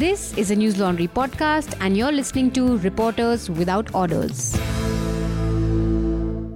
This is a News Laundry podcast, and you're listening to Reporters Without Orders.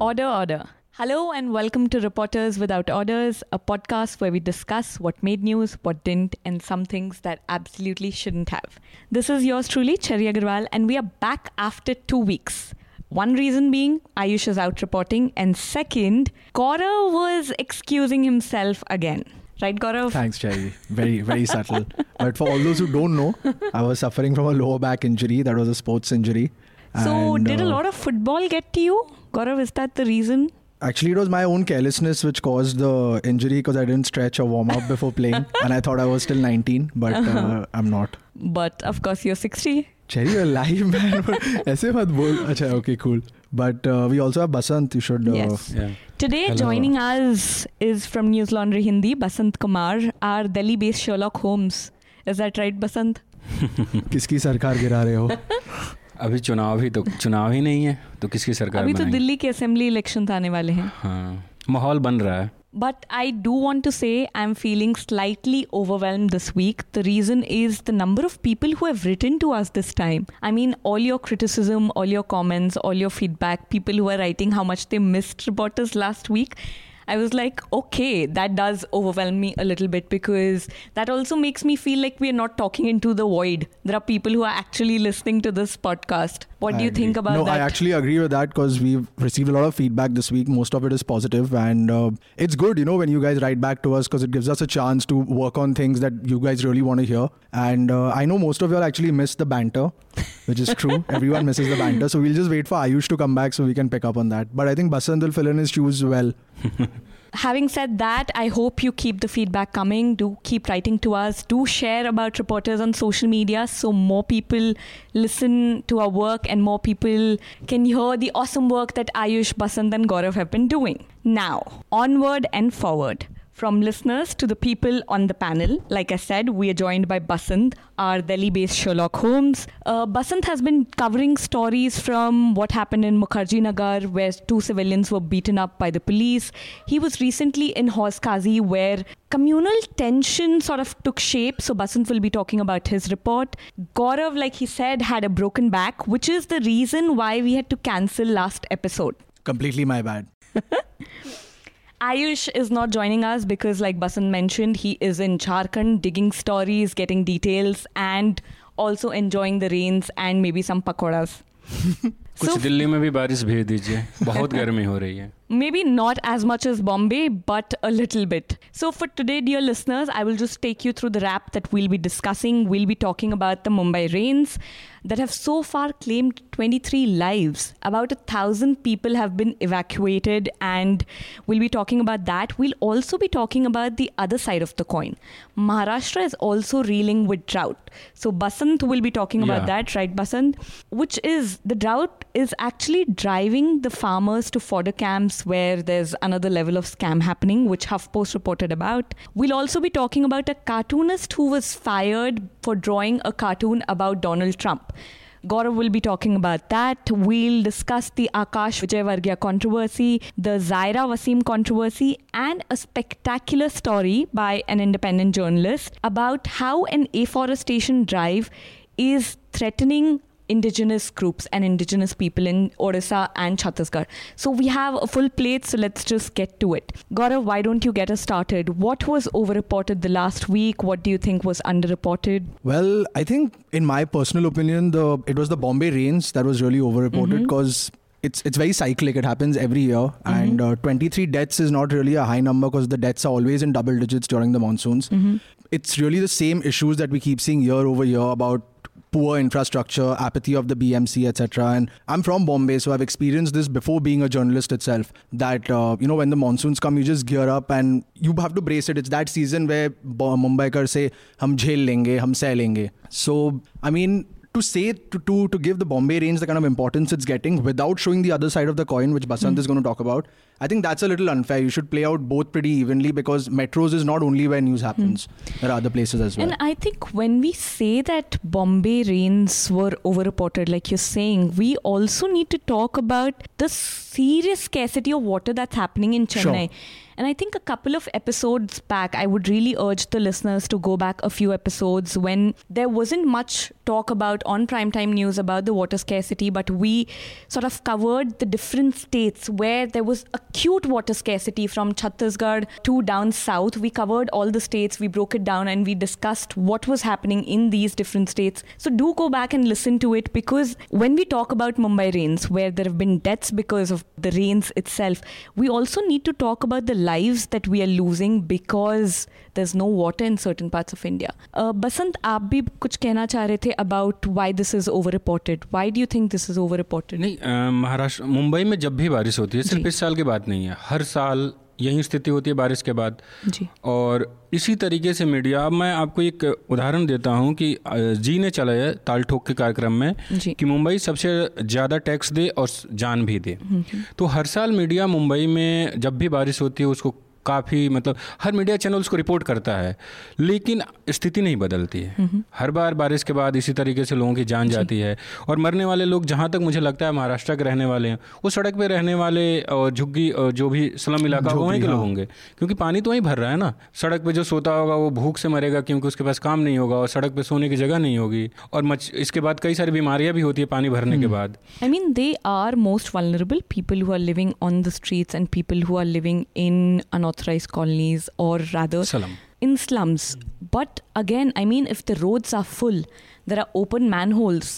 Order, order. Hello, and welcome to Reporters Without Orders, a podcast where we discuss what made news, what didn't, and some things that absolutely shouldn't have. This is yours truly, Cherry Agarwal, and we are back after two weeks. One reason being Ayush is out reporting, and second, Gaurav was excusing himself again. Right, Gaurav? Thanks, Cherry. Very, very subtle. But for all those who don't know, I was suffering from a lower back injury. That was a sports injury. So, And, did a uh, lot of football get to you? Gaurav, is that the reason? Actually, it was my own carelessness which caused the injury because I didn't stretch or warm up before playing, and I thought I was still 19, but uh, I'm not. But of course, you're 60. Cherry, you're alive, man. ऐसे मत बोल. अच्छा, okay, cool. But uh, we also have Basant. You should. Uh, Yes. Yeah. Today, Hello. joining us is from News Laundry Hindi, Basant Kumar, our Delhi based Sherlock Holmes. Is that right, Basant? किसकी सरकार गिरा रहे हो? अभी चुनाव ही तो चुनाव ही नहीं है तो किसकी सरकार अभी तो दिल्ली के असेंबली इलेक्शन आने वाले हैं हाँ माहौल बन रहा है But I do want to say I'm feeling slightly overwhelmed this week. The reason is the number of people who have written to us this time. I mean, all your criticism, all your comments, all your feedback, people who are writing how much they missed reporters last week. I was like, okay, that does overwhelm me a little bit because that also makes me feel like we are not talking into the void. There are people who are actually listening to this podcast. What I do you think agree. about no, that? I actually agree with that because we've received a lot of feedback this week. Most of it is positive, and uh, it's good, you know, when you guys write back to us because it gives us a chance to work on things that you guys really want to hear. And uh, I know most of y'all actually miss the banter, which is true. Everyone misses the banter, so we'll just wait for Ayush to come back so we can pick up on that. But I think Basant will fill in his shoes well. Having said that, I hope you keep the feedback coming. Do keep writing to us. Do share about reporters on social media so more people listen to our work and more people can hear the awesome work that Ayush, Basant, and Gaurav have been doing. Now, onward and forward. From listeners to the people on the panel, like I said, we are joined by Basant, our Delhi based Sherlock Holmes. Uh, Basant has been covering stories from what happened in Mukherjee Nagar, where two civilians were beaten up by the police. He was recently in Hauz Qazi, where communal tension sort of took shape. So, Basant will be talking about his report. Gaurav, like he said, had a broken back, which is the reason why we had to cancel last episode. Completely my bad. Ayush is not joining us because, like Basant mentioned, he is in Jharkhand digging stories, getting details, and also enjoying the rains and maybe some pakoras. कुछ so, Delhi में भी बारिश भेज दीजिए बहुत गर्मी हो रही है Maybe not as much as Bombay, but a little bit. So, for today, dear listeners, I will just take you through the wrap that we'll be discussing. We'll be talking about the Mumbai rains that have so far claimed 23 lives. About a thousand people have been evacuated, and we'll be talking about that. We'll also be talking about the other side of the coin. Maharashtra is also reeling with drought. So, Basant will be talking about that, right, Basant? Which is the drought is actually driving the farmers to fodder camps where there's another level of scam happening, which HuffPost reported about. We'll also be talking about a cartoonist who was fired for drawing a cartoon about Donald Trump. Gaurav will be talking about that. We'll discuss the Akash Vijayvargiya controversy, the Zaira Wasim controversy, and a spectacular story by an independent journalist about how an afforestation drive is threatening indigenous groups and indigenous people in Odisha and Chhattisgarh. So we have a full plate, so let's just get to it. Gaurav, why don't you get us started? What was overreported the last week? What do you think was underreported? Well, I think, in my personal opinion, the it was the Bombay rains that was really overreported because it's it's very cyclic. It happens every year, and uh, 23 deaths is not really a high number because the deaths are always in double digits during the monsoons. Mhm. It's really the same issues that we keep seeing year over year about poor infrastructure, apathy of the BMC, etc. And I'm from Bombay, so I've experienced this before being a journalist itself. That uh, you know, when the monsoons come, you just gear up and you have to brace it. It's that season where Mumbaikar say, "Hum jhel lenge, hum seh lenge." So I mean. To say to, to to give the Bombay range the kind of importance it's getting without showing the other side of the coin, which Basant hmm. is going to talk about, I think that's a little unfair. You should play out both pretty evenly because metros is not only where news hmm. happens. There are other places as well. And I think when we say that Bombay rains were overreported, like you're saying, we also need to talk about the serious scarcity of water that's happening in Sure. And I think a couple of episodes back, I would really urge the listeners to go back a few episodes when there wasn't much talk about on primetime news about the water scarcity, but we sort of covered the different states where there was acute water scarcity from Chhattisgarh to down south. We covered all the states, we broke it down, and we discussed what was happening in these different states. So do go back and listen to it because when we talk about Mumbai rains, where there have been deaths because of the rains itself, we also need to talk about the lives that we are losing because there's no water in certain parts of India. Uh, Basant, आप भी कुछ कहना चाह रहे थे about why this is overreported. Why do you think this is overreported? नहीं अ, महाराष्ट्र मुंबई में जब भी बारिश होती है सिर्फ़। इस साल की बात नहीं है हर साल यही स्थिति होती है बारिश के बाद। जी। और इसी तरीके से मीडिया अब मैं आपको एक उदाहरण देता हूँ कि जी ने चलाया ताल ठोक के कार्यक्रम में कि मुंबई सबसे ज़्यादा टैक्स दे और जान भी दे। तो हर साल मीडिया मुंबई में जब भी बारिश होती है उसको काफ़ी मतलब हर मीडिया चैनल उसको रिपोर्ट करता है। लेकिन स्थिति नहीं बदलती है। हर बार बारिश के बाद इसी तरीके से लोगों की जान जाती है और मरने वाले लोग जहाँ तक मुझे लगता है महाराष्ट्र के रहने वाले हैं वो सड़क पे रहने वाले और झुग्गी और जो भी स्लम इलाका होगा वहीं के लोग होंगे। क्योंकि पानी तो वहीं भर रहा है ना। सड़क पे जो सोता होगा वो भूख से मरेगा क्योंकि उसके पास काम नहीं होगा और सड़क पे सोने की जगह नहीं होगी और मच इसके बाद कई सारी बीमारियाँ भी होती है पानी भरने के बाद। I mean they are most vulnerable people who living on the streets and people who are living in unauthorized colonies or rather सलम in slums. But again, I mean, if the roads are full, there are open manholes.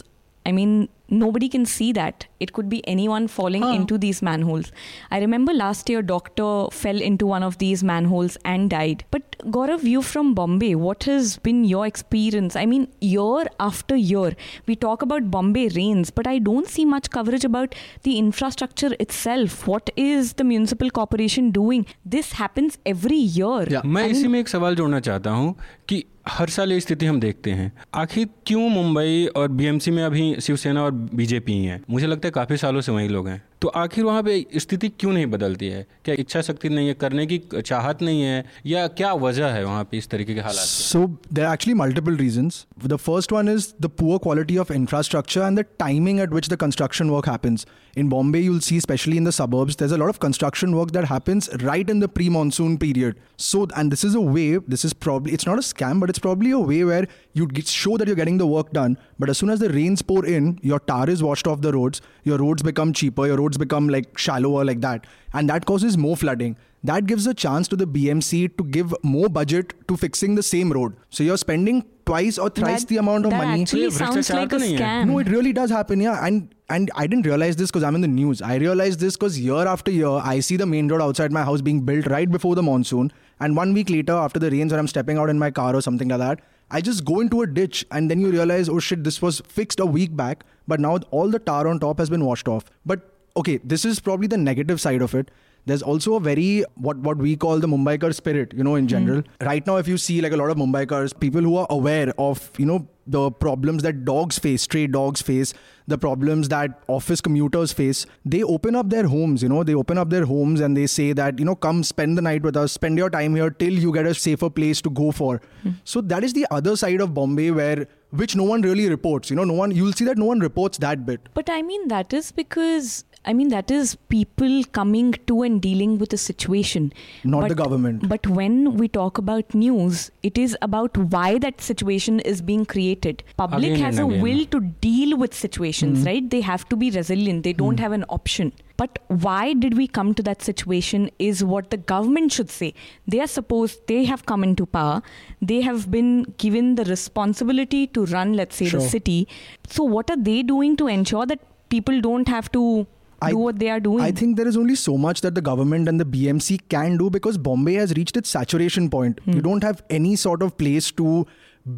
I mean, nobody can see that. It could be anyone falling Huh. into these manholes. I remember last year, doctor fell into one of these manholes and died. But Gaurav, you from Bombay, what has been your experience? I mean, year after year, we talk about Bombay rains, but I don't see much coverage about the infrastructure itself. What is the municipal corporation doing? This happens every year. Yeah. मैं I इसी mean- में एक सवाल जोड़ना चाहता हूँ कि हर साल ये स्थिति हम देखते हैं आखिर क्यों मुंबई और बीएमसी में अभी शिवसेना और बीजेपी ही है मुझे लगता है काफ़ी सालों से वही लोग हैं तो आखिर वहाँ पे स्थिति क्यों नहीं बदलती है? क्या इच्छा शक्ति नहीं है? करने की चाहत नहीं है? या क्या वजह है वहाँ पे इस तरीके के हालात so there actually multiple reasons the first one is the poor quality of infrastructure and the timing at which the construction work happens in Bombay you'll see especially in the suburbs there a lot of construction work that happens right in the pre monsoon period so and this is a way this is probably it's not a scam but it's probably a way where you show that you getting the work done But as soon as the rains pour in, your tar is washed off the roads, your roads become cheaper, your roads become like shallower, like that. And that causes more flooding. That gives a chance to the BMC to give more budget to fixing the same road. So you're spending twice or thrice that, the amount of that money. Actually sounds like a scam. No, it really does happen, yeah. And and I didn't realize this because I'm in the news. I realized this because year after year, I see the main road outside my house being built right before the monsoon, and one week later, after the rains, when I'm stepping out in my car or something like that, I just go into a ditch, and then you realize, oh shit, this was fixed a week back, but now all the tar on top has been washed off. But okay, this is probably the negative side of it. There's also a very what what we call the Mumbaikar spirit, you know, in hmm. general. Right now, if you see like a lot of Mumbaikars, people who are aware of you know the problems that dogs face, stray dogs face, the problems that office commuters face, they open up their homes. You know, they open up their homes and they say that you know, come spend the night with us, spend your time here till you get a safer place to go for. Hmm. So that is the other side of Bombay where which no one really reports. You know, no one you'll see that no one reports that bit. But I mean, that is because, I mean, that is people coming to and dealing with a situation. Not the government. But when we talk about news, it is about why that situation is being created. Public Again has a again. will to deal with situations, hmm. right? They have to be resilient, they don't hmm. have an option. But why did we come to that situation is what the government should say. They are supposed, they have come into power, they have been given the responsibility to run, let's say, Sure. the city. So, what are they doing to ensure that people don't have to I- do what they are doing? I think there is only so much that the government and the BMC can do because Bombay has reached its saturation point. You hmm. don't have any sort of place to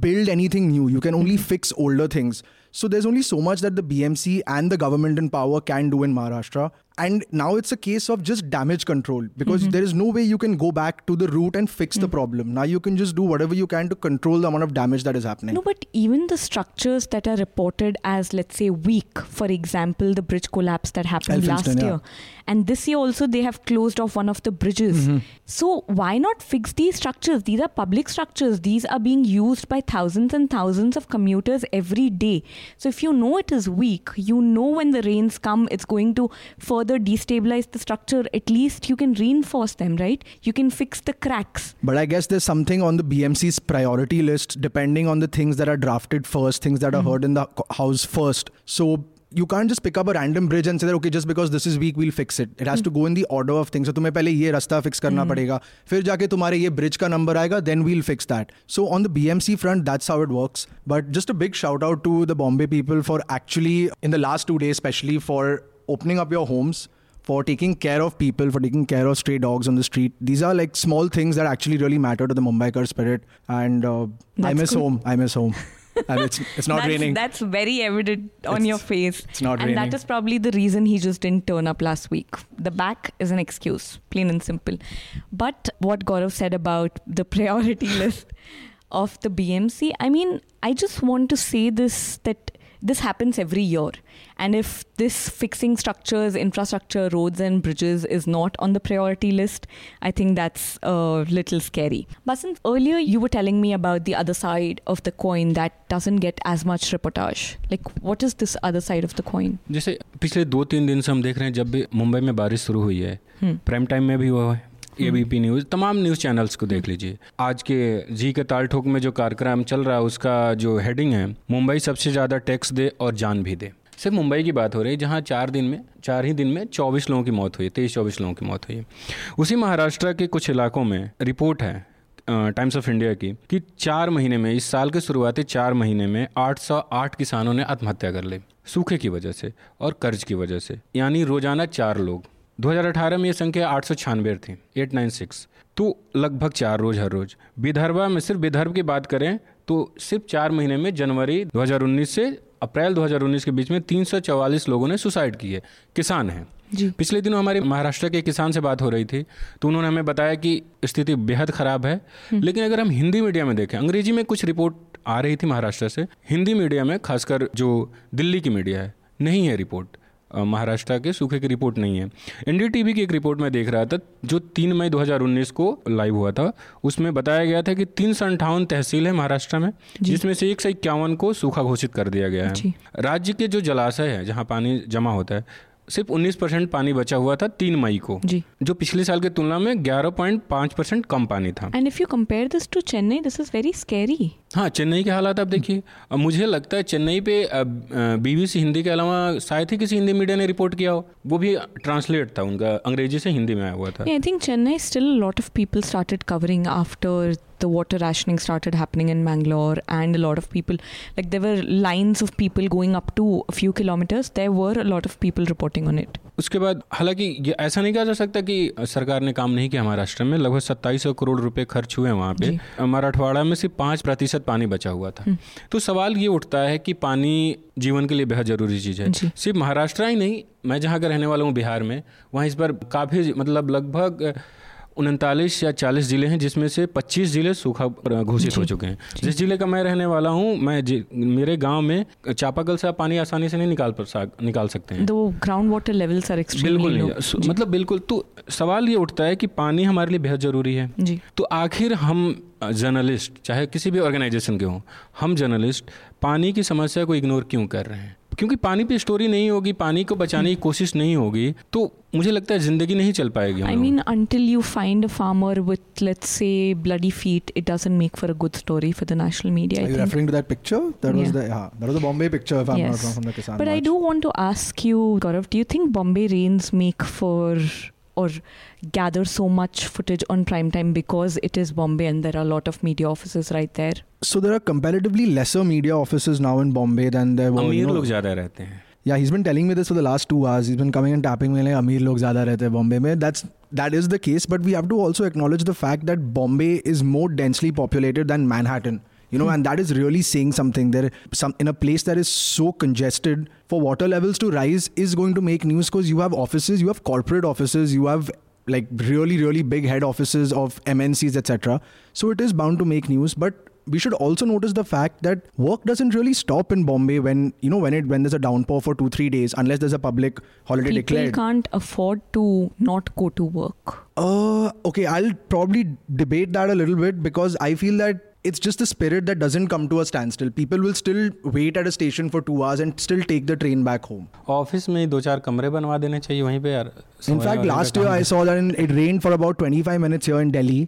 build anything new. You can only hmm. fix older things. So there's only so much that the BMC and the government in power can do in Maharashtra. And now it's a case of just damage control because Mm-hmm. there is no way you can go back to the root and fix Mm. the problem. Now you can just do whatever you can to control the amount of damage that is happening. No, but even the structures that are reported as, let's say, weak, for example, the bridge collapse that happened last Elphinstone, yeah. year. And this year also, they have closed off one of the bridges. Mm-hmm. So, why not fix these structures? These are public structures. These are being used by thousands and thousands of commuters every day. So, if you know it is weak, you know when the rains come, it's going to further destabilize the structure. At least you can reinforce them, right? You can fix the cracks. But I guess there's something on the BMC's priority list depending on the things that are drafted first, things that are heard in the co- house first. So you can't just pick up a random bridge and say that okay just because this is weak we'll fix it. It has to go in the order of things. So तुम्हें पहले ये रास्ता fix करना पड़ेगा. फिर जाके तुम्हारे ये bridge का number आएगा then we'll fix that. So on the BMC front that's how it works. But just a big shout out to the Bombay people for actually in the last two days especially for opening up your homes for taking care of people, for taking care of stray dogs on the street. These are like small things that actually really matter to the Mumbaikar spirit. And uh, I miss good. home. I miss home. and it's it's not that's, raining. That's very evident on It's- your face. it's not and that raining. is probably the reason he just didn't turn up last week. The back is an excuse, plain and simple. But what Gaurav said about the priority list of the BMC, I mean, I just want to say this that this happens every year. And if this fixing structures, infrastructure, roads, and bridges is not on the priority list, I think that's a little scary. Basant, earlier you were telling me about the other side of the coin that doesn't get as much reportage. Like, what is this other side of the coin? जैसे पिछले दो तीन दिन से हम देख रहे हैं जब भी मुंबई में बारिश शुरू हुई है प्राइम टाइम में भी हुआ है ए बी पी न्यूज़ तमाम न्यूज़ चैनल्स को देख लीजिए। आज के जी के ताल ठोक में जो कार्यक्रम चल रहा है उसका जो हेडिंग है मुंबई सबसे ज़्यादा टैक्स दे और जान भी दे। सिर्फ़ मुंबई की बात हो रही है जहाँ चार दिन में चार ही दिन में चौबीस लोगों की मौत हुई तेईस चौबीस लोगों की मौत हुई। है उसी महाराष्ट्र के कुछ इलाकों में रिपोर्ट है टाइम्स ऑफ़ इंडिया की कि चार महीने में इस साल के शुरुआती चार महीने में 808 किसानों ने आत्महत्या कर ली सूखे की वजह से और कर्ज की वजह से यानी रोज़ाना चार लोग। 2018 में ये संख्या आठ सौ छियानवे थी 896 तो लगभग चार रोज हर रोज। विदर्भा में सिर्फ़ विदर्भ की बात करें तो सिर्फ़ चार महीने में जनवरी 2019 से अप्रैल 2019 के बीच में 344 लोगों ने सुसाइड की है। किसान हैं। जी। पिछले दिनों हमारे महाराष्ट्र के किसान से बात हो रही थी तो उन्होंने हमें बताया कि स्थिति बेहद खराब है। लेकिन अगर हम हिंदी मीडिया में देखें अंग्रेज़ी में कुछ रिपोर्ट आ रही थी महाराष्ट्र से हिंदी मीडिया में खासकर जो दिल्ली की मीडिया है नहीं है रिपोर्ट। महाराष्ट्र के सूखे की रिपोर्ट नहीं है। एनडीटीवी की एक रिपोर्ट में देख रहा था जो तीन मई 2019 को लाइव हुआ था। उसमें बताया गया था कि तीन सौ अंठावन तहसील है महाराष्ट्र में जिसमें से एक सौ इक्यावन को सूखा घोषित कर दिया गया है। राज्य के जो जलाशय है जहाँ पानी जमा होता है सिर्फ़ 19 परसेंट पानी बचा हुआ था तीन मई को जी। जो पिछले साल की तुलना में 11.5 परसेंट कम पानी था। And if you compare this to Chennai this is very scary. हाँ चेन्नई के हालात आप देखिए। मुझे लगता है चेन्नई पे बीबीसी हिंदी के अलावा शायद ही किसी हिंदी मीडिया ने रिपोर्ट किया हो। वो भी ट्रांसलेट था उनका, अंग्रेज़ी से हिंदी में आया हुआ था। I think Chennai still lot of people started covering after the water rationing started happening in Mangalore and lot of people like there were lines of people going up to few kilometers there were lot of people reporting on it उसके बाद हालाँकि ये ऐसा नहीं कहा जा सकता कि सरकार ने काम नहीं किया महाराष्ट्र में लगभग सत्ताईस सौ करोड़ रुपए खर्च हुए वहाँ पे। मराठवाड़ा में सिर्फ़ पाँच प्रतिशत पानी बचा हुआ था। तो सवाल ये उठता है कि पानी जीवन के लिए बेहद ज़रूरी चीज़ है। सिर्फ़ महाराष्ट्र ही नहीं मैं जहाँ का रहने वाला हूँ बिहार में वहाँ इस पर काफ़ी मतलब लगभग उनतालीस या चालीस ज़िले हैं जिसमें से 25 ज़िले सूखा घोषित हो चुके हैं। जिस ज़िले का मैं रहने वाला हूँ मैं मेरे गाँव में चापाकल से आप पानी आसानी से नहीं निकाल पर निकाल सकते हैं। The groundwater levels are extremely बिल्कुल नहीं मतलब बिल्कुल तो सवाल ये उठता है कि पानी हमारे लिए बेहद ज़रूरी है। जी। तो आखिर हम जर्नलिस्ट चाहे किसी भी ऑर्गेनाइजेशन के हों हम जर्नलिस्ट पानी की समस्या को इग्नोर क्यों कर रहे हैं? क्योंकि पानी पे स्टोरी नहीं होगी पानी को बचाने की कोशिश नहीं होगी तो मुझे लगता है ज़िंदगी नहीं चल पाएगी I mean until you find a farmer with let's say bloody feet it doesn't make for a good story for the national media I referring to that picture that was the हाँ that was the Bombay picture if I am not wrong from the किसान but I do want to ask you Gaurav do you think Bombay rains make for और gather so much footage on prime time because it is Bombay and there are a lot of media offices right there? So there are comparatively lesser media offices now in Bombay than there were. you अमीर know- लोग ज़्यादा रहते हैं Yeah, he's been telling me this for the last two hours. He's been coming and tapping me like Amir log zyada rehte hain Bombay mein. That's that is the case, but we have to also acknowledge the fact that Bombay is more densely populated than Manhattan. you know, and that is really saying something. There, some in a place that is so congested, for water levels to rise is going to make news because you have offices, you have corporate offices, you have like really really big head offices of MNCs etc. So it is bound to make news, but we should also notice the fact that work doesn't really stop in Bombay when you know when it when there's a downpour for two three days unless there's a public holiday People declared. can't afford to not go to work. Uh, okay, I'll probably debate that a little bit because I feel that it's just the spirit that doesn't come to a standstill. People will still wait at a station for two hours and still take the train back home. Office में दो चार कमरे बनवा देने चाहिए वहीं पे यार In सोने fact, वाले का last काम year I है। saw that in, it rained for about 25 minutes here in Delhi,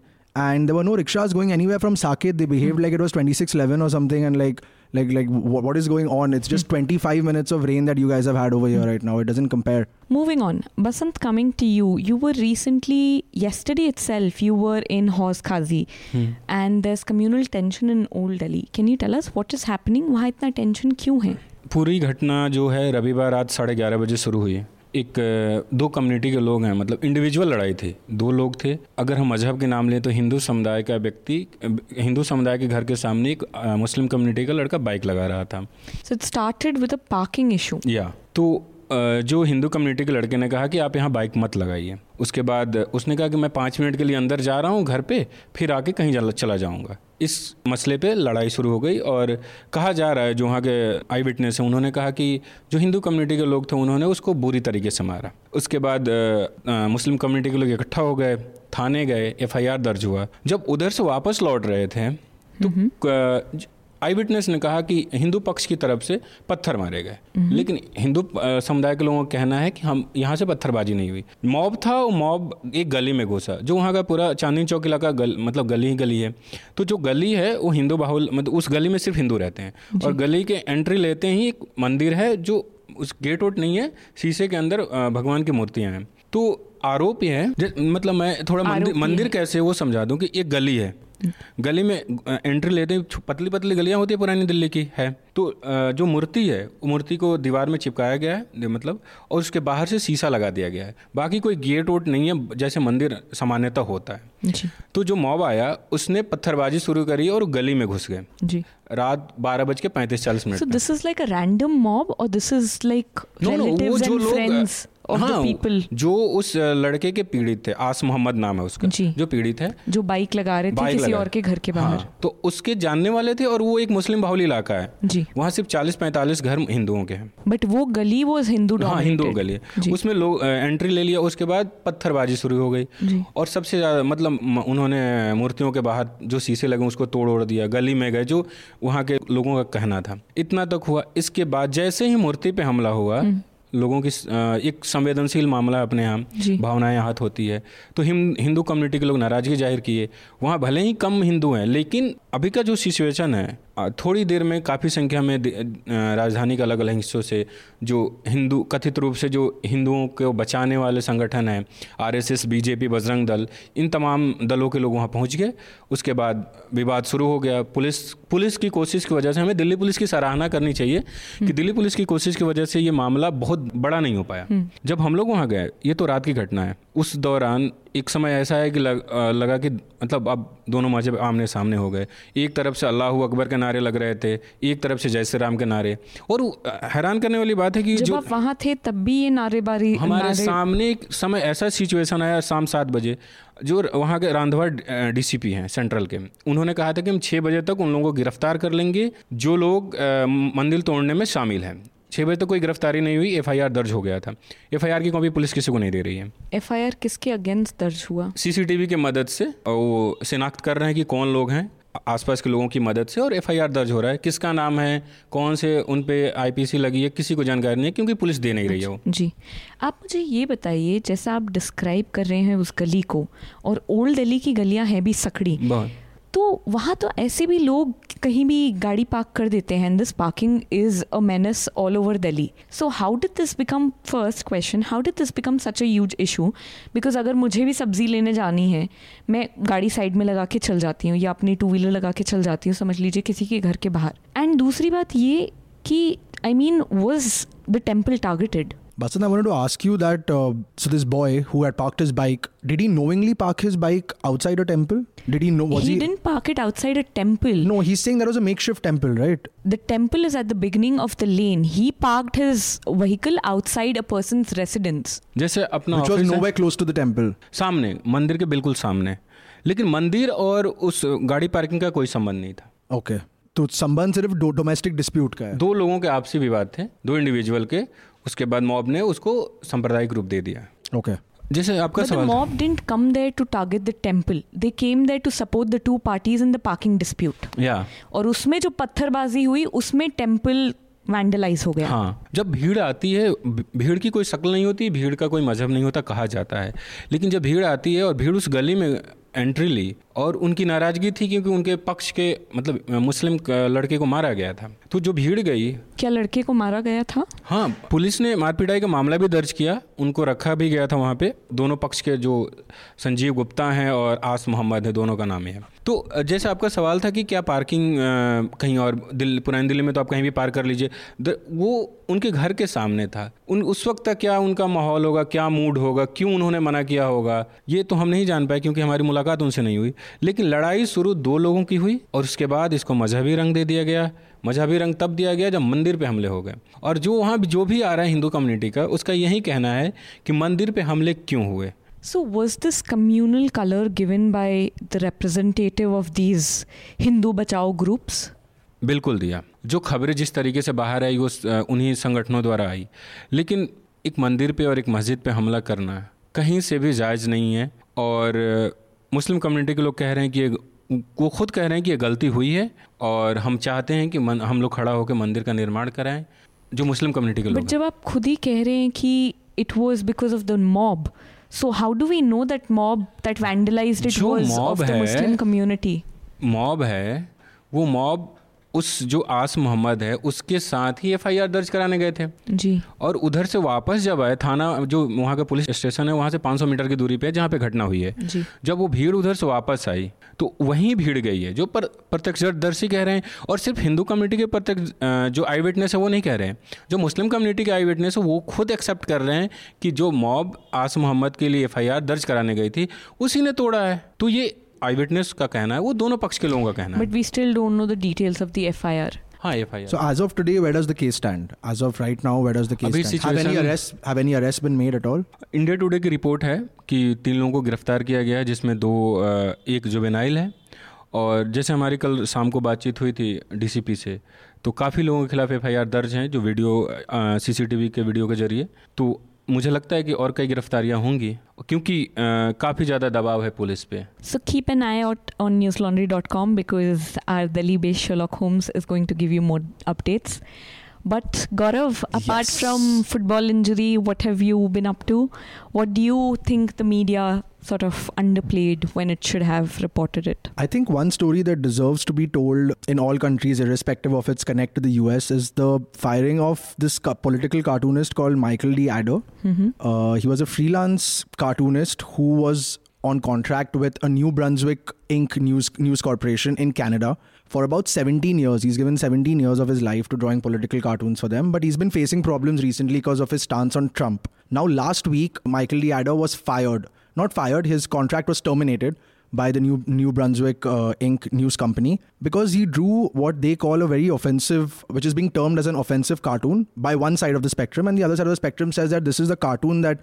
and there were no rickshaws going anywhere from Saket. They behaved like it was 2611 or something, and like like like what is going on? It's just 25 minutes of rain that you guys have had over here right now. It doesn't compare. Moving on. Basant coming to you. You were recently yesterday itself you were in Hauz Qazi hmm. and there's communal tension in old delhi. Can you tell us what is happening? Wahan itna tension kyun hai? पूरी घटना जो है रविवार रात साढ़े ग्यारह बजे शुरू एक दो कम्युनिटी के लोग हैं मतलब इंडिविजुअल लड़ाई थी। दो लोग थे। अगर हम मज़हब के नाम लें तो हिंदू समुदाय का व्यक्ति हिंदू समुदाय के घर के सामने एक मुस्लिम कम्युनिटी का लड़का बाइक लगा रहा था। So it started with a parking issue या तो जो हिंदू कम्युनिटी के लड़के ने कहा कि आप यहाँ बाइक मत लगाइए। उसके बाद उसने कहा कि मैं पाँच मिनट के लिए अंदर जा रहा हूँ घर पे फिर आके कहीं जल- चला जाऊँगा। इस मसले पे लड़ाई शुरू हो गई और कहा जा रहा है जो वहाँ के आई विटनेस हैं उन्होंने कहा कि जो हिंदू कम्युनिटी के लोग थे उन्होंने उसको बुरी तरीके से मारा। उसके बाद अ, मुस्लिम कम्युनिटी के लोग इकट्ठा हो गए थाने गए एफआईआर दर्ज हुआ। जब उधर से वापस लौट रहे थे तो आई विटनेस ने कहा कि हिंदू पक्ष की तरफ़ से पत्थर मारे गए। लेकिन हिंदू समुदाय के लोगों का कहना है कि हम यहाँ से पत्थरबाजी नहीं हुई। मॉब था वो मॉब एक गली में घुसा जो वहाँ का पूरा चांदनी चौक इलाका गल, मतलब गली ही गली है। तो जो गली है वो हिंदू बाहुल मतलब उस गली में सिर्फ़ हिंदू रहते हैं। और गली के एंट्री लेते ही एक मंदिर है जो उस गेट वोट नहीं है शीशे के अंदर भगवान की मूर्तियाँ हैं। तो आरोप ये है मतलब मैं थोड़ा मंदिर मंदिर कैसे वो समझा दूँ कि एक गली है। गली में एंट्री लेते ही पतली पतली गलियाँ होती है पुरानी दिल्ली की है। तो जो मूर्ति है मूर्ति को दीवार में चिपकाया गया है मतलब और उसके बाहर से शीशा लगा दिया गया है। बाकी कोई गेट वोट नहीं है जैसे मंदिर सामान्यतः होता है। जी। तो जो मॉब आया उसने पत्थरबाजी शुरू करी और गली में घुस गए। जी। रात बारह बज के पैंतीस चालीस minute this is like a random mob or this is like No, no, वो जो लोग the हाँ, people. जो उस लड़के के पीड़ित थे आस मोहम्मद नाम है उसका जी। जो पीड़ित है। जो बाइक लगा रहे थे किसी और के घर के बाहर हाँ, तो उसके जानने वाले थे और वो एक मुस्लिम बाहुल इलाका है। जी। वहाँ सिर्फ़ चालीस पैंतालीस घर हिंदुओं के हैं। बट वो गली वो हिंदू हाँ हिंदू गली उसमें लोग एंट्री ले लिया उसके बाद पत्थरबाजी शुरू हो गई। और सबसे ज़्यादा मतलब उन्होंने मूर्तियों के बाहर जो शीशे लगे उसको तोड़ ओड़ दिया गली में गए जो वहाँ के लोगों का कहना था। इतना तक हुआ। इसके बाद जैसे ही मूर्ति पे हमला हुआ लोगों की एक संवेदनशील मामला है अपने यहाँ। भावनाएँ आहत होती है। तो हिं, हिंदू कम्युनिटी के लोग नाराज़गी ज़ाहिर किए। वहाँ भले ही कम हिंदू हैं लेकिन अभी का जो सिचुएशन है थोड़ी देर में काफ़ी संख्या में राजधानी के अलग अलग हिस्सों से जो हिंदू कथित रूप से जो हिंदुओं को बचाने वाले संगठन हैं आरएसएस बीजेपी बजरंग दल इन तमाम दलों के लोग वहाँ पहुँच गए। उसके बाद विवाद शुरू हो गया। पुलिस पुलिस की कोशिश की वजह से हमें दिल्ली पुलिस की सराहना करनी चाहिए कि दिल्ली पुलिस की कोशिश की वजह से ये मामला बहुत बड़ा नहीं हो पाया। जब हम लोग वहाँ गए ये तो रात की घटना है। उस दौरान एक समय ऐसा है कि लग, लगा कि मतलब अब दोनों मज़हब आमने सामने हो गए। एक तरफ़ से अल्लाह अकबर के नारे लग रहे थे एक तरफ़ से जय श्री राम के नारे। और हैरान करने वाली बात है कि जब जो आप वहाँ थे तब भी ये नारेबाजी हमारे नारे- सामने एक समय ऐसा सिचुएशन आया शाम सात बजे जो वहाँ के रांधवा डीसीपी हैं सेंट्रल के। उन्होंने कहा था कि हम छः बजे तक उन लोगों को गिरफ़्तार कर लेंगे जो लोग मंदिर तोड़ने में शामिल हैं। छः बजे तक तो कोई गिरफ्तारी नहीं हुई एफआईआर दर्ज हो गया था। एफआईआर की कॉपी पुलिस किसी को नहीं दे रही है। एफआईआर किसके अगेंस्ट दर्ज हुआ? सीसीटीवी की मदद से और वो शिनाख्त कर रहे हैं कि कौन लोग हैं आसपास के लोगों की मदद से और एफआईआर दर्ज हो रहा है। किसका नाम है कौन से उन पे आईपीसी लगी है किसी को जानकारी नहीं है क्योंकि पुलिस दे नहीं रही है वो। जी। आप मुझे ये बताइए जैसा आप डिस्क्राइब कर रहे हैं उस गली को और ओल्ड दिल्ली की गलियाँ हैं भी सकड़ी बहुत। तो वहाँ तो ऐसे भी लोग कहीं भी गाड़ी पार्क कर देते हैं this parking is a menace all over Delhi so how did this become first question how did this become such a huge issue because अगर मुझे भी सब्ज़ी लेने जानी है, मैं गाड़ी साइड में लगा के चल जाती हूँ, या अपनी टू व्हीलर लगा के चल जाती हूँ, समझ लीजिए किसी के घर के बाहर. एंड दूसरी बात ये कि I mean was the temple targeted Basan, I wanted to ask you that uh, so this boy who had parked his bike, did he knowingly park his bike outside a temple? Did he know? Was he, he, didn't park it outside a temple. No, he's saying that was a makeshift temple, right? The temple is at the beginning of the lane. He parked his vehicle outside a person's residence. जैसे अपना Which was nowhere close to the temple. सामने मंदिर के बिल्कुल सामने लेकिन मंदिर और उस गाड़ी पार्किंग का कोई संबंध नहीं था Okay. तो संबंध सिर्फ़ डोमेस्टिक डिस्प्यूट का है दो लोगों के आपसी विवाद थे दो इंडिविजुअल के उसके बाद मॉब ने उसको सांप्रदायिक रूप दे दिया। Okay okay. जैसे आपका सवाल mob didn't come there to target the temple they came there to support the two parties in the parking dispute या और उसमें जो पत्थरबाजी हुई उसमें टेंपल वैंडलाइज हो गया। हाँ जब भीड़ आती है भीड़ की कोई शक्ल नहीं होती भीड़ का कोई मज़हब नहीं होता कहा जाता है। लेकिन जब भीड़ आती है और भीड़ उस गली में एंट्री ली और उनकी नाराज़गी थी क्योंकि उनके पक्ष के मतलब मुस्लिम लड़के को मारा गया था। तो जो भीड़ गई क्या लड़के को मारा गया था? हाँ पुलिस ने मारपीटाई का मामला भी दर्ज किया उनको रखा भी गया था वहाँ पे। दोनों पक्ष के जो संजीव गुप्ता हैं और आस मोहम्मद है दोनों का नाम है। तो जैसे आपका सवाल था कि क्या पार्किंग कहीं और दिल्ली पुरानी दिल्ली में तो आप कहीं भी पार्क कर लीजिए वो उनके घर के सामने था। उन, उस वक्त तक क्या उनका माहौल होगा, क्या मूड होगा, क्यों उन्होंने मना किया होगा, ये तो हम नहीं जान पाए क्योंकि हमारी मुलाकात उनसे नहीं हुई। लेकिन लड़ाई शुरू दो लोगों की हुई और उसके बाद इसको मजहबी रंग दे दिया गया। मजहबी रंग तब दिया गया जब मंदिर पे हमले हो गए। और जो वहाँ जो भी आ रहा है हिंदू कम्युनिटी का, उसका यही कहना है कि मंदिर पे हमले क्यों हुए? So, was this communal color given by the representative of these Hindu Bachao groups? बिल्कुल दिया। जो खबरें जिस तरीके से बाहर आई वो उन्हीं संगठनों द्वारा आई। लेकिन एक मंदिर पे और एक मस्जिद पे हमला करना कहीं से भी जायज़ नहीं है। और मुस्लिम कम्युनिटी के लोग कह रहे हैं कि ये वो खुद कह रहे हैं कि ये गलती हुई है। और हम चाहते हैं कि मन, हम लोग खड़ा होकर मंदिर का निर्माण कराएँ जो मुस्लिम कम्युनिटी के लोग जब आप खुद ही कह रहे हैं कि it was because of the mob So how do we know that mob that vandalized it was of the Muslim community? Mob है वो mob उस जो आस मोहम्मद है उसके साथ ही एफआईआर दर्ज कराने गए थे। जी। और उधर से वापस जब आए थाना जो वहाँ का पुलिस स्टेशन है वहाँ से 500 मीटर की दूरी पे है जहाँ पे घटना हुई है। जी। जब वो भीड़ उधर से वापस आई तो वहीं भीड़ गई है जो पर प्रत्यक्षदर्शी कह रहे हैं और सिर्फ़ हिंदू कम्युनिटी के प्रत्यक्ष जो आई विटनेस है वो नहीं कह रहे हैं। जो मुस्लिम कम्युनिटी के आई विटनेस है वो खुद एक्सेप्ट कर रहे हैं कि जो मॉब आस मोहम्मद के लिए एफआईआर दर्ज कराने गई थी उसी ने तोड़ा है। तो ये आई विटनेस का कहना है वो दोनों पक्ष के लोगों का कहना है but we still don't know the details of the FIR हाँ F I So as of today, where does the case stand? As of right now, where does the case अभी stand? Have any situation- arrests? Have any arrests been made at all? India Today की report है कि तीन लोगों को गिरफ़्तार किया गया है जिसमें दो एक जुवेनाइल है और जैसे हमारी कल शाम को बातचीत हुई थी डीसीपी से तो काफ़ी लोगों के खिलाफ एफआईआर दर्ज हैं जो वीडियो सीसीटीवी के वीडियो के ज़रिए तो मुझे लगता है कि और कई गिरफ्तारियाँ होंगी क्योंकि काफ़ी ज़्यादा दबाव है पुलिस पे। So keep an eye out on Newslaundry dot com because our Delhi based Sherlock Holmes is going to give you more updates but Gaurav apart from football injury what have you been up to what do you think the media sort of underplayed when it should have reported it? I think one story that deserves to be told in all countries, irrespective of its connect to the US, is the firing of this ca- political cartoonist called Michael de Adder. Mm-hmm. Uh, he was a freelance cartoonist who was on contract with a New Brunswick Inc. news news corporation in Canada for about 17 years. He's given 17 years of his life to drawing political cartoons for them, but he's been facing problems recently because of his stance on Trump. Now, last week, Michael de Adder was fired. Not fired, his contract was terminated by the New New Brunswick uh, Inc. news company because he drew what they call a very offensive, which is being termed as an offensive cartoon by one side of the spectrum, and the other side of the spectrum says that this is the cartoon that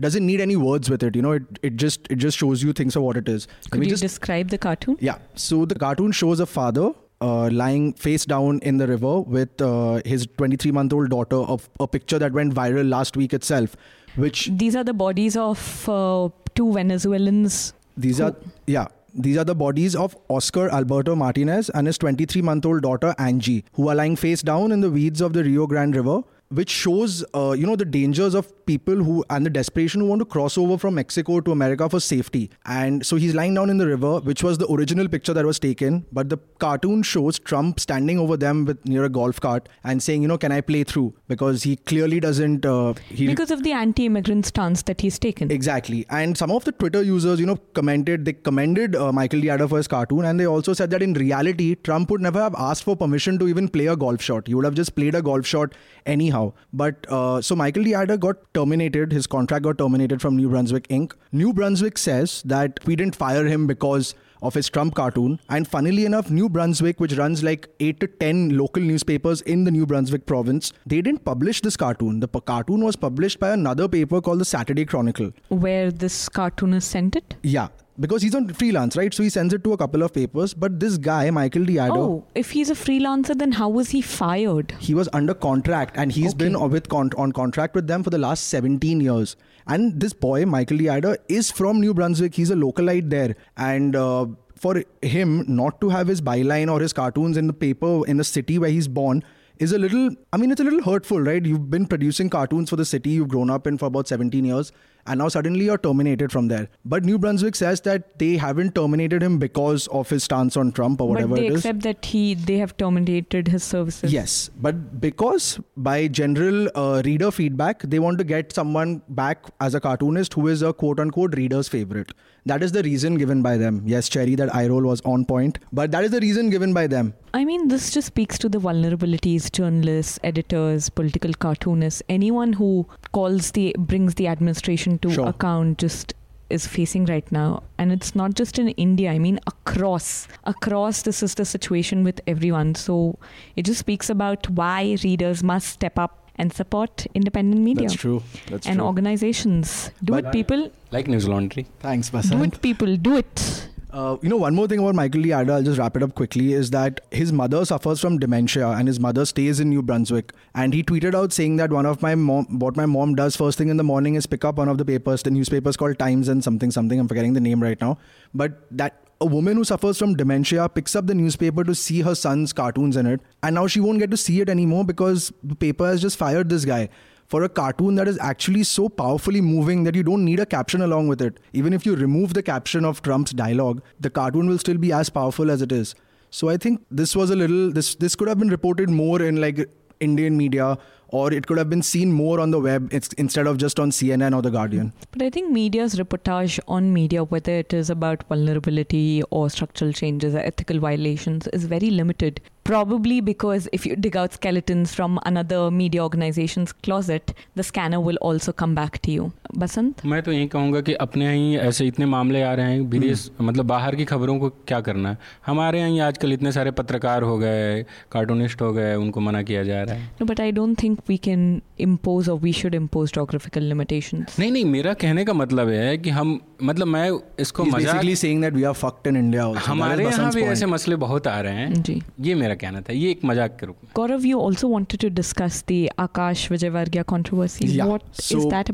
doesn't need any words with it. You know, it, it just it just shows you things for what it is. Could you just describe the cartoon? yeah. So the cartoon shows a father uh, lying face down in the river with uh, his 23 month old daughter of a picture that went viral last week itself, which These are the bodies of uh, two Venezuelans. these are yeah. These are the bodies of Oscar Alberto Martinez and his 23 month old daughter Angie, who are lying face down in the weeds of the Rio Grande River, which shows, uh, you know, the dangers of people who and the desperation who want to cross over from Mexico to America for safety. And so he's lying down in the river, which was the original picture that was taken. But the cartoon shows Trump standing over them with near a golf cart and saying, you know, can I play through? Because he clearly doesn't. Uh, he Because of the anti-immigrant stance that he's taken. Exactly. And some of the Twitter users, you know, commented, they commended uh, Michael de Adder for his cartoon, and they also said that in reality, Trump would never have asked for permission to even play a golf shot. He would have just played a golf shot anyhow. But uh, so Michael de Adder got terminated. His contract got terminated from New Brunswick Inc. New Brunswick says that we didn't fire him because of his Trump cartoon. And funnily enough, New Brunswick, which runs like 8 to 10 local newspapers in the New Brunswick province, they didn't publish this cartoon. The p- cartoon was published by another paper called the Saturday Chronicle. Where this cartoonist sent it? Yeah, because he's on freelance, right? So he sends it to a couple of papers. But this guy, Michael de Adder. Oh, if he's a freelancer, then how was he fired? he was under contract and he's Okay. been with con- on contract with them for the last 17 years and this boy michael de Adder, is from new brunswick he's a localite there and uh, for him not to have his byline or his cartoons in the paper in the city where he's born is a little i mean it's a little hurtful right you've been producing cartoons for the city you've grown up in for about 17 years and now suddenly you're terminated from there but new brunswick says that they haven't terminated him because of his stance on trump or whatever but they it is accept that he they have terminated his services. Yes, but because by general uh, reader feedback, they want to get someone back as a cartoonist who is a quote unquote reader's favorite. That is the reason given by them. Yes, Cherry, that eye roll was on point, but that is the reason given by them. I mean, this just speaks to the vulnerabilities journalists, editors, political cartoonists, anyone who calls the brings the administration to Sure. account just is facing right now and it's not just in india i mean across across this is the situation with everyone so it just speaks about why readers must step up and support independent media That's true. That's and true. organizations do But- it people Like News Laundry. Thanks, Basant. do it people do it Uh, you know, one more thing about Michael. Adder, I'll just wrap it up quickly, is that his mother suffers from dementia and his mother stays in New Brunswick. And he tweeted out saying that one of my mom, what my mom does first thing in the morning is pick up one of the papers, the newspapers called Times and something, something. I'm forgetting the name right now. But that a woman who suffers from dementia picks up the newspaper to see her son's cartoons in it. And now she won't get to see it anymore because the paper has just fired this guy for a cartoon that is actually so powerfully moving that you don't need a caption along with it. Even if you remove the caption of Trump's dialogue, the cartoon will still be as powerful as it is. So I think this was a little this this could have been reported more in like Indian media or it could have been seen more on the web instead of just on CNN or the Guardian. But I think media's reportage on media, whether it is about vulnerability or structural changes or ethical violations, is very limited. Probably because if you dig out skeletons from another media organization's closet, the scanner will also come back to you. Basant? मैं तो यही कहूँगा कि अपने यहाँ ही ऐसे इतने मामले आ रहे हैं विदेश मतलब बाहर की खबरों को क्या करना है हमारे यहाँ ही आजकल इतने सारे पत्रकार हो गए कार्टूनिस्ट हो गए उनको मना किया जा रहा है No, but I don't think we can impose or we should impose geographical limitations. नहीं नहीं मेरा कहने का मतलब है कि हम मतलब मैं इसको मज़ाक basically saying that we are fucked in India also. That is हमारे यहाँ भी. ऐसे मसले बहुत आ रहे हैं जी ये मेरा कहना था ये एक मज़ाक के रूप में you also wanted to discuss the Akash Vijayvargiya controversy. Yeah, What is so- that?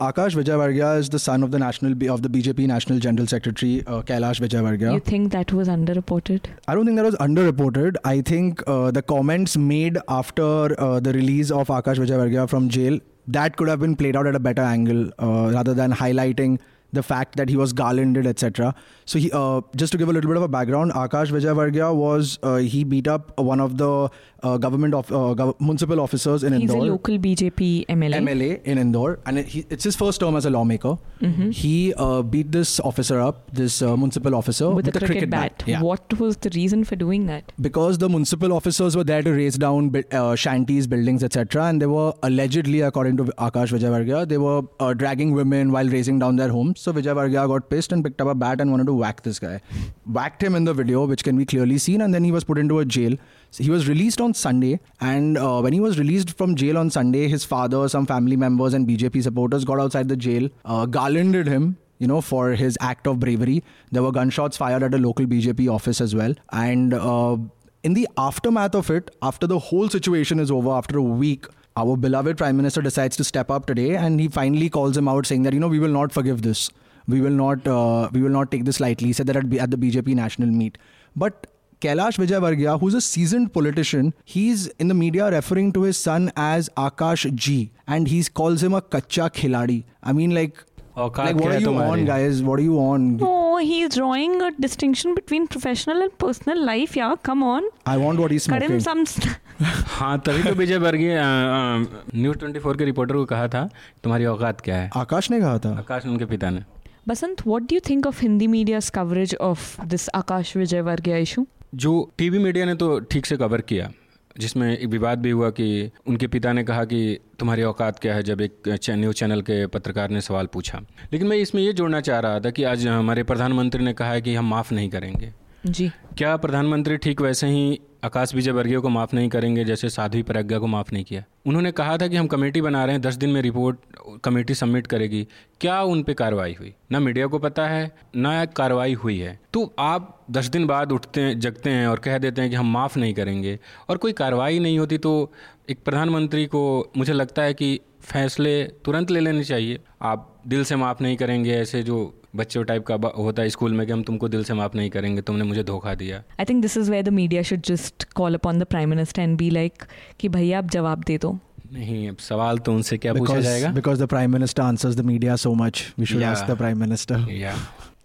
Akash Vijayvargiya is the son of the national B- of the BJP National General Secretary uh, Kailash Vijayvargiya. You think that was underreported? I don't think that was underreported. I think uh, the comments made after uh, the release of Akash Vijayvargiya from jail that could have been played out at a better angle uh, rather than highlighting the fact that he was garlanded, etc. So he, uh, just to give a little bit of a background, Akash Vijayvargiya was uh, he beat up one of the uh, government of uh, gov- municipal officers in He's Indore. He's a local BJP MLA. MLA in Indore, and it, he, it's his first term as a lawmaker. Mhm. He uh, beat this officer up, this uh, municipal officer, with, a cricket, bat. Yeah What was the reason for doing that? because the municipal officers were there to raise down uh, shanties, buildings, etc. And they were allegedly, according to Akash Vijayvargiya, they were uh, dragging women while raising down their homes. So Vijayvargiya got pissed and picked up a bat and wanted to whack this guy. Whacked him in the video, which can be clearly seen, and then he was put into a jail. So he was released on Sunday, and uh, when he was released from jail on Sunday, his father, some family members, and BJP supporters got outside the jail, uh, garlanded him you know, for his act of bravery. There were gunshots fired at a local BJP office as well. And uh, in the aftermath of it, after the whole situation is over, after a week, our beloved Prime Minister decides to step up today and he finally calls him out saying that, you know, we will not forgive this. We will not, uh, we will not take this lightly. He said that at, at the BJP national meet. But Kailash Vijayvargiya, who's a seasoned politician, he's in the media referring to his son as Akash G, and he calls him a kacha khiladi. I mean, like, like what are you on, guys? What are you on? Oh, he's drawing a distinction between professional and personal life. Yeah, come on. I want what he's smoking. Cut him some. हाँ तभी तो Vijayvargiya news twenty four के reporter को कहा था तुम्हारी औकात क्या है आकाश ने कहा था आकाश उनके पिता ने Basant, what do you think of Hindi media's coverage of this Akash Vijayvargiya issue? जो टीवी मीडिया ने तो ठीक से कवर किया, जिसमें एक विवाद भी हुआ कि उनके पिता ने कहा कि तुम्हारी औकात क्या है जब एक न्यूज़ चैनल के पत्रकार ने सवाल पूछा। लेकिन मैं इसमें ये जोड़ना चाह रहा था कि आज हमारे प्रधानमंत्री ने कहा है कि हम माफ़ नहीं करेंगे। जी। क्या प्रधानमंत्री ठीक वैसे ही आकाश विजय वर्गीय को माफ़ नहीं करेंगे, जैसे साध्वी प्रज्ञा को माफ़ नहीं किया? उन्होंने कहा था कि हम कमेटी बना रहे हैं, दस दिन में रिपोर्ट, कमेटी सबमिट करेगी। क्या उन पर कार्रवाई हुई? ना मीडिया को पता है, ना कार्रवाई हुई है। तो आप दस दिन बाद उठते हैं, जगते हैं और कह देते हैं कि हम माफ़ नहीं करेंगे। और कोई कार्रवाई नहीं होती तो एक प्रधानमंत्री को मुझे लगता है कि फैसले तुरंत ले लेने चाहिए। आप दिल से माफ़ नहीं करेंगे, ऐसे जो बच्चों टाइप का होता है स्कूल में कि हम तुमको दिल से माफ़ नहीं करेंगे तुमने मुझे धोखा दिया I think this is where the media should just call upon the prime minister and be like कि भैया आप जवाब दे दो नहीं अब सवाल तो उनसे क्या पूछा जाएगा because the prime minister answers the media so much we should ask the prime minister या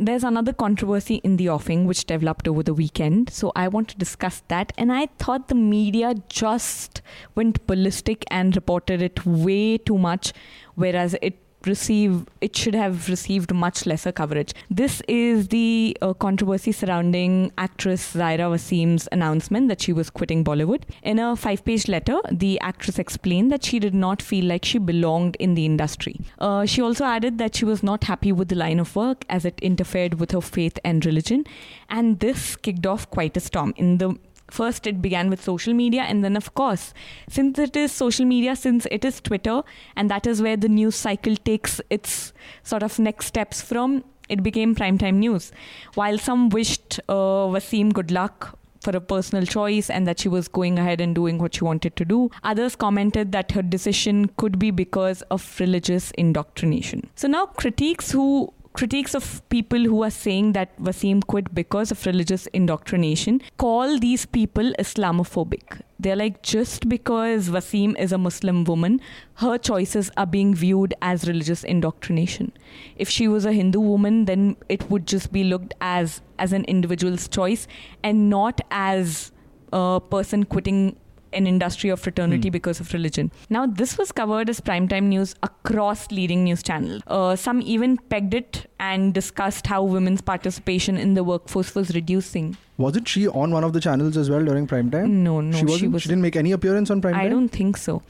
There's another controversy in the offing which developed over the weekend. So I want to discuss that. And I thought the media just went ballistic and reported it way too much, whereas it receive it should have received much lesser coverage. This is the uh, controversy surrounding actress Zaira Wasim's announcement that she was quitting Bollywood. In a five-page letter, the actress explained that she did not feel like she belonged in the industry. Uh, she also added that she was not happy with the line of work as it interfered with her faith and religion, and this kicked off quite a storm in the first it began with social media and then of course since it is social media since it is twitter and that is where the news cycle takes its sort of next steps from it became primetime news while some wished uh, wasim good luck for a personal choice and that she was going ahead and doing what she wanted to do. Others commented that her decision could be because of religious indoctrination. So now critiques who critiques of people who are saying that Wasim quit because of religious indoctrination call these people Islamophobic. They're like, just because Wasim is a Muslim woman, her choices are being viewed as religious indoctrination. If she was a Hindu woman, then it would just be looked as as an individual's choice and not as a person quitting an industry of fraternity mm. because of religion. Now, this was covered as primetime news across leading news channels. Uh, some even pegged it and discussed how women's participation in the workforce was reducing. Wasn't she on one of the channels as well during prime time? No, no, she, wasn't, she, was, she didn't make any appearance on prime I time. I don't think so,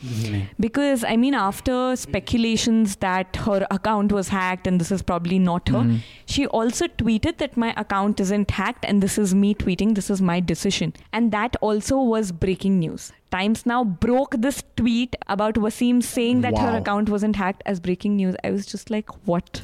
because I mean, after speculations that her account was hacked and this is probably not her, mm. she also tweeted that my account isn't hacked and this is me tweeting. This is my decision, and that also was breaking news. Times Now broke this tweet about Wasim saying that wow. her account wasn't hacked as breaking news. I was just like, what?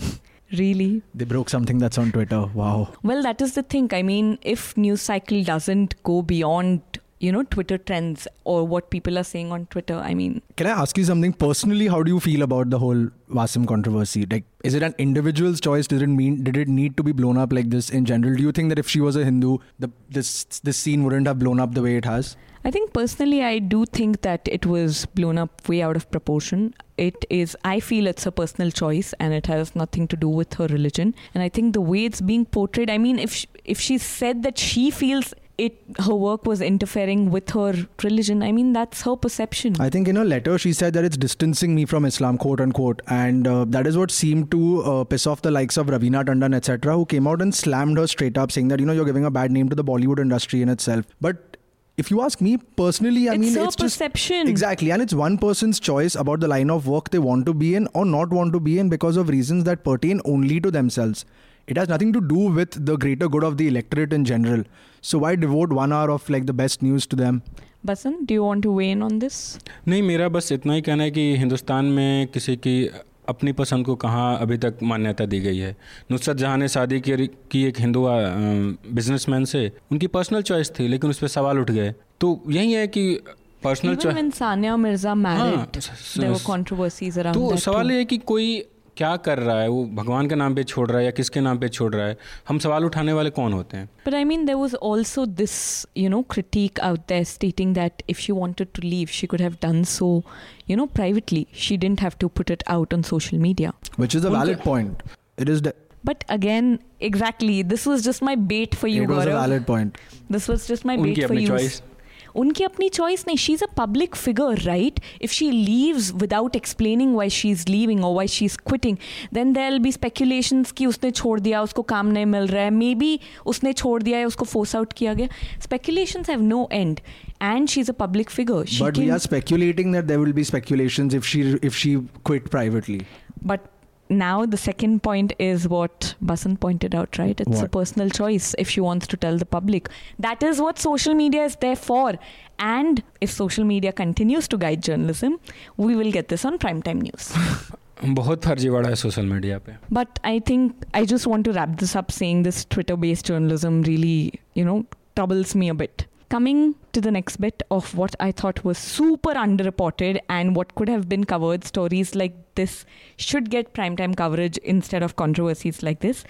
Really? They broke something that's on Twitter. Wow. Well, that is the thing. I mean, if news cycle doesn't go beyond you know twitter trends or what people are saying on twitter i mean can i ask you something personally how do you feel about the whole wasim controversy like is it an individual's choice did it mean did it need to be blown up like this in general do you think that if she was a hindu the this this scene wouldn't have blown up the way it has I think personally, I do think that it was blown up way out of proportion. It is, I feel it's a personal choice and it has nothing to do with her religion. And I think the way it's being portrayed, I mean, if she, if she said that she feels it her work was interfering with her religion i mean that's her perception i think in her letter she said that it's distancing me from islam quote unquote and uh, that is what seemed to uh, piss off the likes of raveena tandon etc who came out and slammed her straight up saying that you know you're giving a bad name to the bollywood industry in itself but if you ask me personally, I it's mean, it's perception. Just, exactly, and it's one person's choice about the line of work they want to be in or not want to be in because of reasons that pertain only to themselves. It has nothing to do with the greater good of the electorate in general. So why devote one hour of like the best news to them? Basan, do you want to weigh in on this? नहीं मेरा बस इतना ही कहना है कि हिंदुस्तान में किसी की अपनी पसंद को कहाँ अभी तक मान्यता दी गई है? नुसरत जहाँ ने शादी की की एक हिंदू बिजनेसमैन से उनकी पर्सनल चॉइस थी लेकिन उस पर सवाल उठ गए। तो यही है कि personal choice Sania Mirza married तो सवाल ये है कि कोई क्या कर रहा है वो भगवान के नाम पे छोड़ रहा है या किसके नाम पे छोड़ रहा है हम सवाल उठाने वाले कौन होते हैं but I mean there was also this you know critic out there stating that if she wanted to leave she could have done so you know privately she didn't have to put it out on social media which is a valid point it is But again, exactly, this was just my bait for you. It was Gaurav. a valid point. This was just my bait for you. Choice. उनकी अपनी choice नहीं. She is a public figure right if she leaves without explaining why she is leaving or why she is quitting then there will be speculation कि उसने छोड़ दिया उसको काम नहीं मिल रहा है. मे बी उसने छोड़ दिया है उसको फोर्स आउट किया गया. Speculation have no end and she's a public figure. She but we are speculating that there will be speculations if she if she quit privately. But now the second point is what Basant pointed out, right? It's what? a personal choice if she wants to tell the public. That is what social media is there for. And if social media continues to guide journalism, we will get this on primetime news. बहुत फर्जीवाड़ा है social media पे but I think I just want to wrap this up saying this Twitter based journalism really, you know, troubles me a bit. Coming to the next bit of what I thought was super underreported and what could have been covered, stories like this should get primetime coverage instead of controversies like this.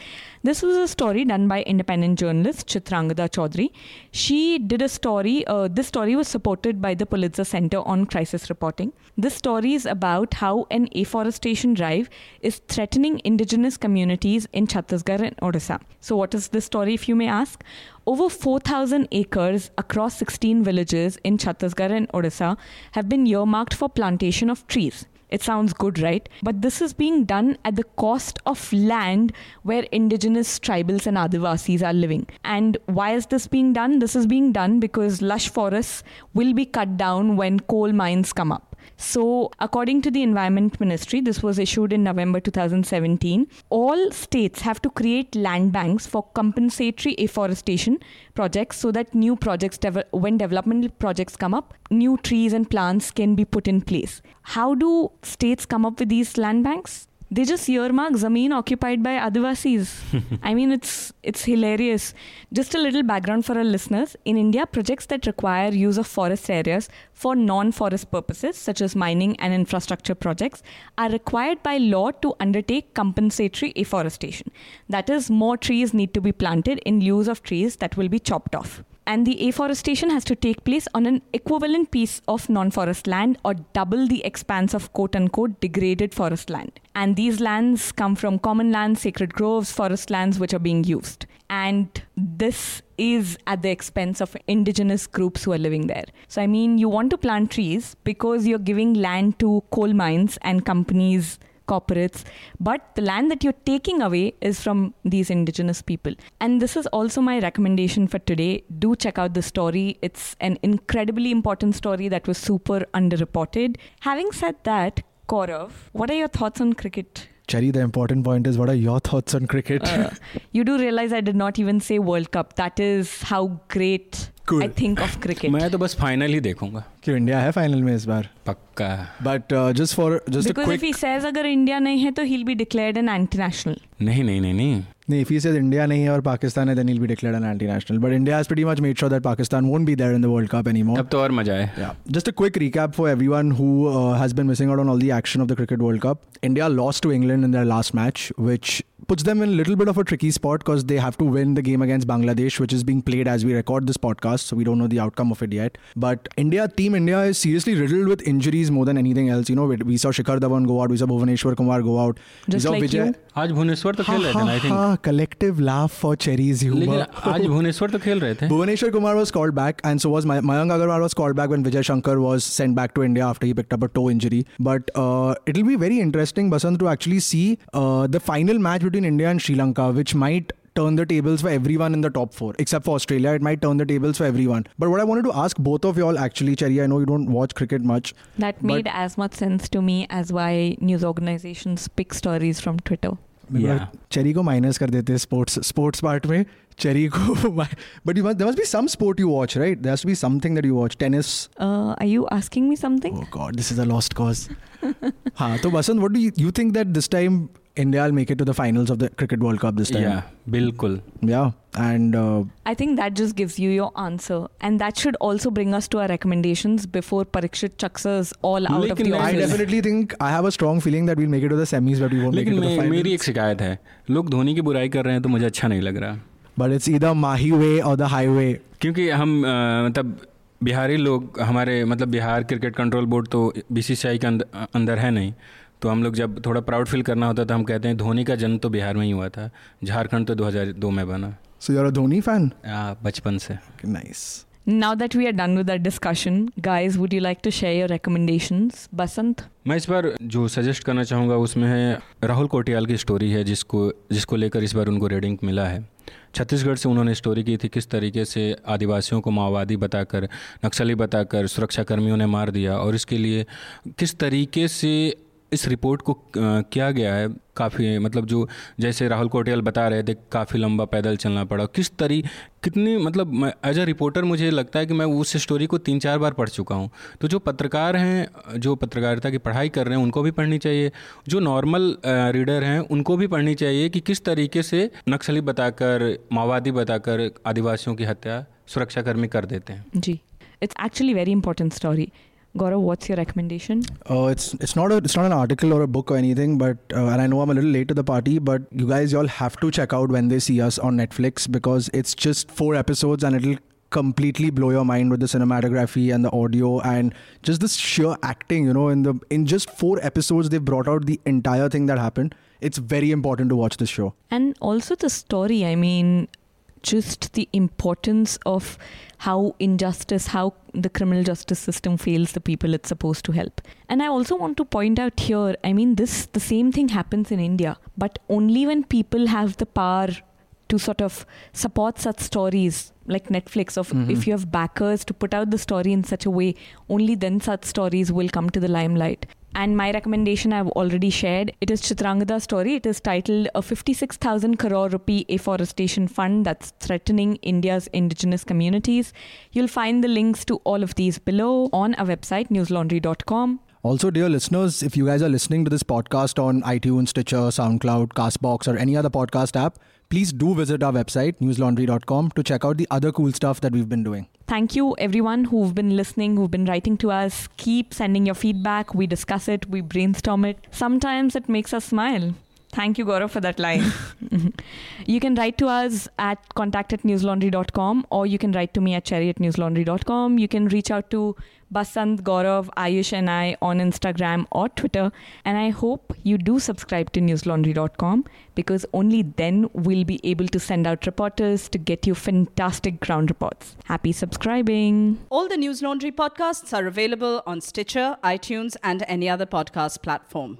This was a story done by independent journalist Chitrangada Choudhury. She did a story, uh, this story was supported by the Pulitzer Center on Crisis Reporting. This story is about how an afforestation drive is threatening indigenous communities in Chhattisgarh and Odisha. So, what is this story, if you may ask? Over 4,000 acres across 16 villages in Chhattisgarh and Odisha have been earmarked for plantation of trees. It sounds good, right? But this is being done at the cost of land where indigenous tribals and Adivasis are living. And why is this being done? This is being done because lush forests will be cut down when coal mines come up. So, according to the Environment Ministry, this was issued in November 2017, all states have to create land banks for compensatory afforestation projects so that new projects, when developmental projects come up, new trees and plants can be put in place. How do states come up with these land banks? They just earmark zameen occupied by Adivasis. I mean, it's it's hilarious. Just a little background for our listeners. In India, projects that require use of forest areas for non-forest purposes, such as mining and infrastructure projects, are required by law to undertake compensatory afforestation. That is, more trees need to be planted in lieu of trees that will be chopped off and the afforestation has to take place on an equivalent piece of non forest land or double the expanse of quote unquote degraded forest land. And these lands come from common lands, sacred groves, forest lands which are being used. And this is at the expense of indigenous groups who are living there. So, I mean, you want to plant trees because you're giving land to coal mines and companies corporates, but the land that you're taking away is from these indigenous people. And this is also my recommendation for today. Do check out the story. It's an incredibly important story that was super underreported. Having said that, Gaurav, what are your thoughts on cricket? Cherry, the important point is what are your thoughts on cricket? Uh, you do realize I did not even say World Cup. That is how great I think of cricket मैं तो बस final ही देखूँगा। क्यों India है final में इस बार। पक्का। बट जस्ट फॉर जस्ट अगर इंडिया नहीं है तो ही विल नहीं नहीं नहीं नहीं। नहीं if he says India नहीं है और पाकिस्तान है then he'll be declared an anti-national but India has pretty much made sure that Pakistan won't be there in the World Cup anymore तब तो और मज़ा है Yeah. Just a quick recap for everyone who uh, has been missing out on all the action of the Cricket World Cup. India lost to England in their last match, which puts them in a little bit of a tricky spot because they have to win the game against Bangladesh, which is being played as we record this podcast. So we don't know the outcome of it yet. But India, Team India, is seriously riddled with injuries more than anything else. You know, we, we saw Shikhar Dhawan go out, we saw Bhuvaneshwar Kumar go out, Just we saw like Vijay. you. आज भुवनेश्वर तो खेल रहे थे I think collective laugh for Cherry's humor. आज भुवनेश्वर तो खेल रहे थे. Bhuvneshwar Kumar was called back, and so was Mayank Agarwal was called back when Vijay Shankar was sent back to India after he picked up a toe injury. But uh, it'll be very interesting, Basant, to actually see uh, the final match between India and Sri Lanka, which might turn the tables for everyone in the top four, except for Australia. It might turn the tables for everyone. But what I wanted to ask both of y'all, actually, Cherry, I know you don't watch cricket much. That made as much sense to me as why news organizations pick stories from Twitter. Cherry को minus कर देते sports Cherry को but you must be some sport you watch right there be something that you watch tennis are you asking me something oh god this is a lost cause हाँ तो Basant what do you think that this time India will make it to the finals of the Cricket World Cup this time? या बिल्कुल Yeah. And uh, I think that just gives you your answer. And that should also bring us to our recommendations before Parikshit chucks us all out of the मैं- I definitely think I have a strong feeling that we'll make it to the semis, but we won't make it to the finals. मेरी एक शिकायत है लोग धोनी की बुराई कर रहे हैं तो मुझे अच्छा नहीं लग रहा But it's either Mahi way or the highway. क्योंकि हम अ, मतलब बिहारी लोग हमारे मतलब बिहार क्रिकेट कंट्रोल बोर्ड तो बीसीसीआई के अंदर है नहीं तो हम लोग जब थोड़ा प्राउड फील करना होता तो हम कहते हैं धोनी का जन्म तो बिहार में ही हुआ था झारखंड तो 2002 में बना So you're a Dhoni fan? आ, बचपन से Nice. Now that we are done with our discussion, guys, would you like to share your recommendations? Basant? मैं इस बार जो सजेस्ट करना चाहूँगा उसमें है राहुल कोटियाल की स्टोरी है जिसको जिसको लेकर इस बार उनको रेडिंग मिला है छत्तीसगढ़ से उन्होंने स्टोरी की थी किस तरीके से आदिवासियों को माओवादी बताकर नक्सली बताकर सुरक्षा कर्मियों ने मार दिया और इसके लिए किस तरीके से इस रिपोर्ट को किया गया है, काफ़ी मतलब जो, जैसे राहुल कोटियाल बता रहे थे, काफ़ी लंबा पैदल चलना पड़ा। किस तरी, कितनी मतलब एज अ रिपोर्टर मुझे लगता है कि मैं उस स्टोरी को तीन चार बार पढ़ चुका हूँ। तो जो पत्रकार हैं, जो पत्रकारिता की पढ़ाई कर रहे हैं, उनको भी पढ़नी चाहिए। जो नॉर्मल रीडर हैं, उनको भी पढ़नी चाहिए कि किस तरीके से नक्सली बताकर, माओवादी बताकर आदिवासियों की हत्या सुरक्षाकर्मी कर देते हैं। जी। It's actually very important story Gaurav, what's your recommendation? Uh, it's it's not a it's not an article or a book or anything, but uh, and I know I'm a little late to the party, but you guys you all have to check out when they see us on Netflix because it's just four episodes and it'll completely blow your mind with the cinematography and the audio and just this sheer acting. You know, in the in just four episodes they've brought out the entire thing that happened. It's very important to watch this show. And also the story. I mean, just the importance of how injustice, how the criminal justice system fails the people it's supposed to help. And I also want to point out here, I mean, this the same thing happens in India, but only when people have the power to sort of support such stories like Netflix of mm-hmm. if you have backers to put out the story in such a way only then such stories will come to the limelight and my recommendation I've already shared. It is Chitrangada's story. It is titled A 56,000 crore rupee afforestation fund that's threatening India's indigenous communities. You'll find the links to all of these below on our website, newslaundry.com. Also, dear listeners, if you guys are listening to this podcast on iTunes, Stitcher, SoundCloud, Castbox, or any other podcast app, please do visit our website, newslaundry.com, to check out the other cool stuff that we've been doing. Thank you, everyone who've been listening, who've been writing to us. Keep sending your feedback. We discuss it, we brainstorm it. Sometimes it makes us smile. Thank you, Gaurav, for that line. you can write to us at contact at newslaundry.com or you can write to me at cherry at newslaundry.com. You can reach out to Basant, Gaurav, Ayush, and I on Instagram or Twitter. And I hope you do subscribe to newslaundry.com because only then we'll be able to send out reporters to get you fantastic ground reports. Happy subscribing. All the News Laundry podcasts are available on Stitcher, iTunes, and any other podcast platform.